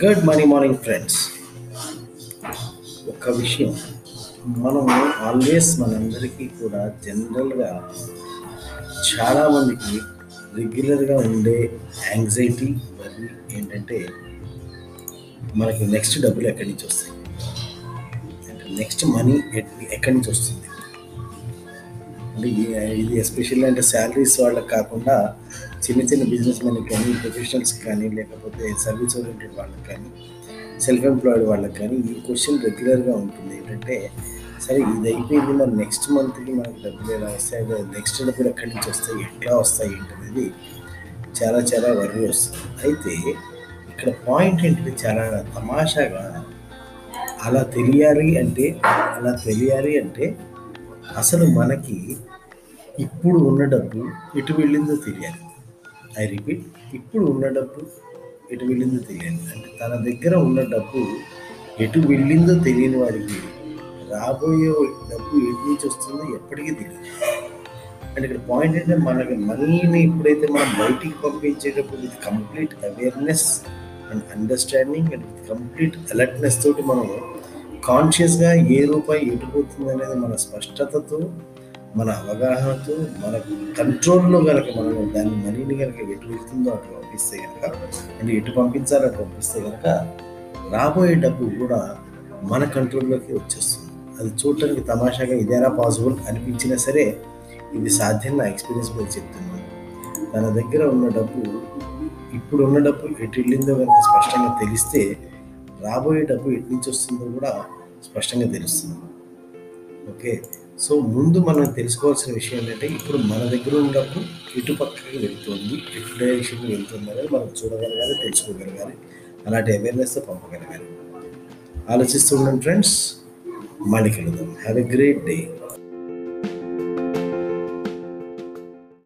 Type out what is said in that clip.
Good morning morning friends ఒక విషయం. మనం ఆల్వేస్ మనందరికీ కూడా జనరల్గా చాలామందికి రెగ్యులర్గా ఉండే యాంగ్జైటీ మరి ఏంటంటే మనకి నెక్స్ట్ డబ్బులు ఎక్కడి నుంచి వస్తాయి? నెక్స్ట్ మనీ ఎక్కడి నుంచి వస్తుంది? అంటే ఇది ఎస్పెషల్లీ అంటే శాలరీస్ వాళ్ళకి కాకుండా చిన్న చిన్న బిజినెస్ మెన్కి కానీ ప్రొఫెషనల్స్ కానీ లేకపోతే సర్వీస్ ఓరియంటెడ్ వాళ్ళకి కానీ సెల్ఫ్ ఎంప్లాయిడ్ వాళ్ళకి కానీ ఈ క్వశ్చన్ రెగ్యులర్గా ఉంటుంది. ఏంటంటే సరే ఇది అయిపోయింది మరి నెక్స్ట్ మంత్కి మనకి డబ్బులు ఎలా వస్తాయి? అదే నెక్స్ట్ డబ్బులు ఎక్కడి నుంచి వస్తాయి? ఎట్లా వస్తాయి? ఏంటనేది చాలా చాలా వర్రీ వస్తుంది. అయితే ఇక్కడ పాయింట్ ఏంటంటే చాలా తమాషాగా అలా తెలియాలి అంటే అలా తెలియాలి అంటే అసలు మనకి ఇప్పుడు ఉన్న డబ్బు ఎటు వెళ్ళిందో తెలియాలి. ఐ రిపీట్ ఇప్పుడు ఉన్న డబ్బు ఎటు వెళ్ళిందో తెలియాలి. అంటే తన దగ్గర ఉన్న డబ్బు ఎటు వెళ్ళిందో తెలియని వాడికి రాబోయే డబ్బు ఎటు నుంచి వస్తుందో ఎప్పటికీ తెలియదు. అండ్ ఇక్కడ పాయింట్ అంటే మనకి మనీని ఎప్పుడైతే మనం బయటికి పంపించేటప్పుడు with complete awareness and understanding and with complete alertness తోటి మనం కాన్షియస్గా ఏ రూపాయి ఎటు పోతుంది అనేది మన స్పష్టతతో మన అవగాహనతో మన కంట్రోల్లో కనుక మనం దాన్ని మనీని కనుక ఎటు వెళ్తుందో అటు పంపిస్తే కనుక అంటే ఎటు పంపించాలో అటు పంపిస్తే కనుక రాబోయే డబ్బు కూడా మన కంట్రోల్లోకి వచ్చేస్తుంది. అది చూడటానికి తమాషాగా ఇదేనా పాసిబుల్ అనిపించినా సరే ఇది సాధ్యం నా ఎక్స్పీరియన్స్ మీద చెప్తున్నాను. తన దగ్గర ఉన్న డబ్బు ఇప్పుడు ఉన్న డబ్బు ఎటు వెళ్ళిందో కనుక స్పష్టంగా తెలిస్తే రాబోయే డబ్బు ఎటు నుంచి వస్తుందో కూడా స్పష్టంగా తెలుస్తుంది. ఓకే? సో ముందు మనం తెలుసుకోవాల్సిన విషయం ఏంటంటే ఇప్పుడు మన దగ్గర ఉన్నప్పుడు ఇటుపక్కకి పక్కకి వెళ్తుంది ఎటు డైరెక్షన్కి వెళ్తుంది అనేది మనం చూడగలగాలి తెలుసుకోగలగాలి అలాంటి అవేర్నెస్ పంపగలగాలి. ఆలోచిస్తూ ఉండండి ఫ్రెండ్స్ మళ్ళీ కలుద్దాం. Have a great day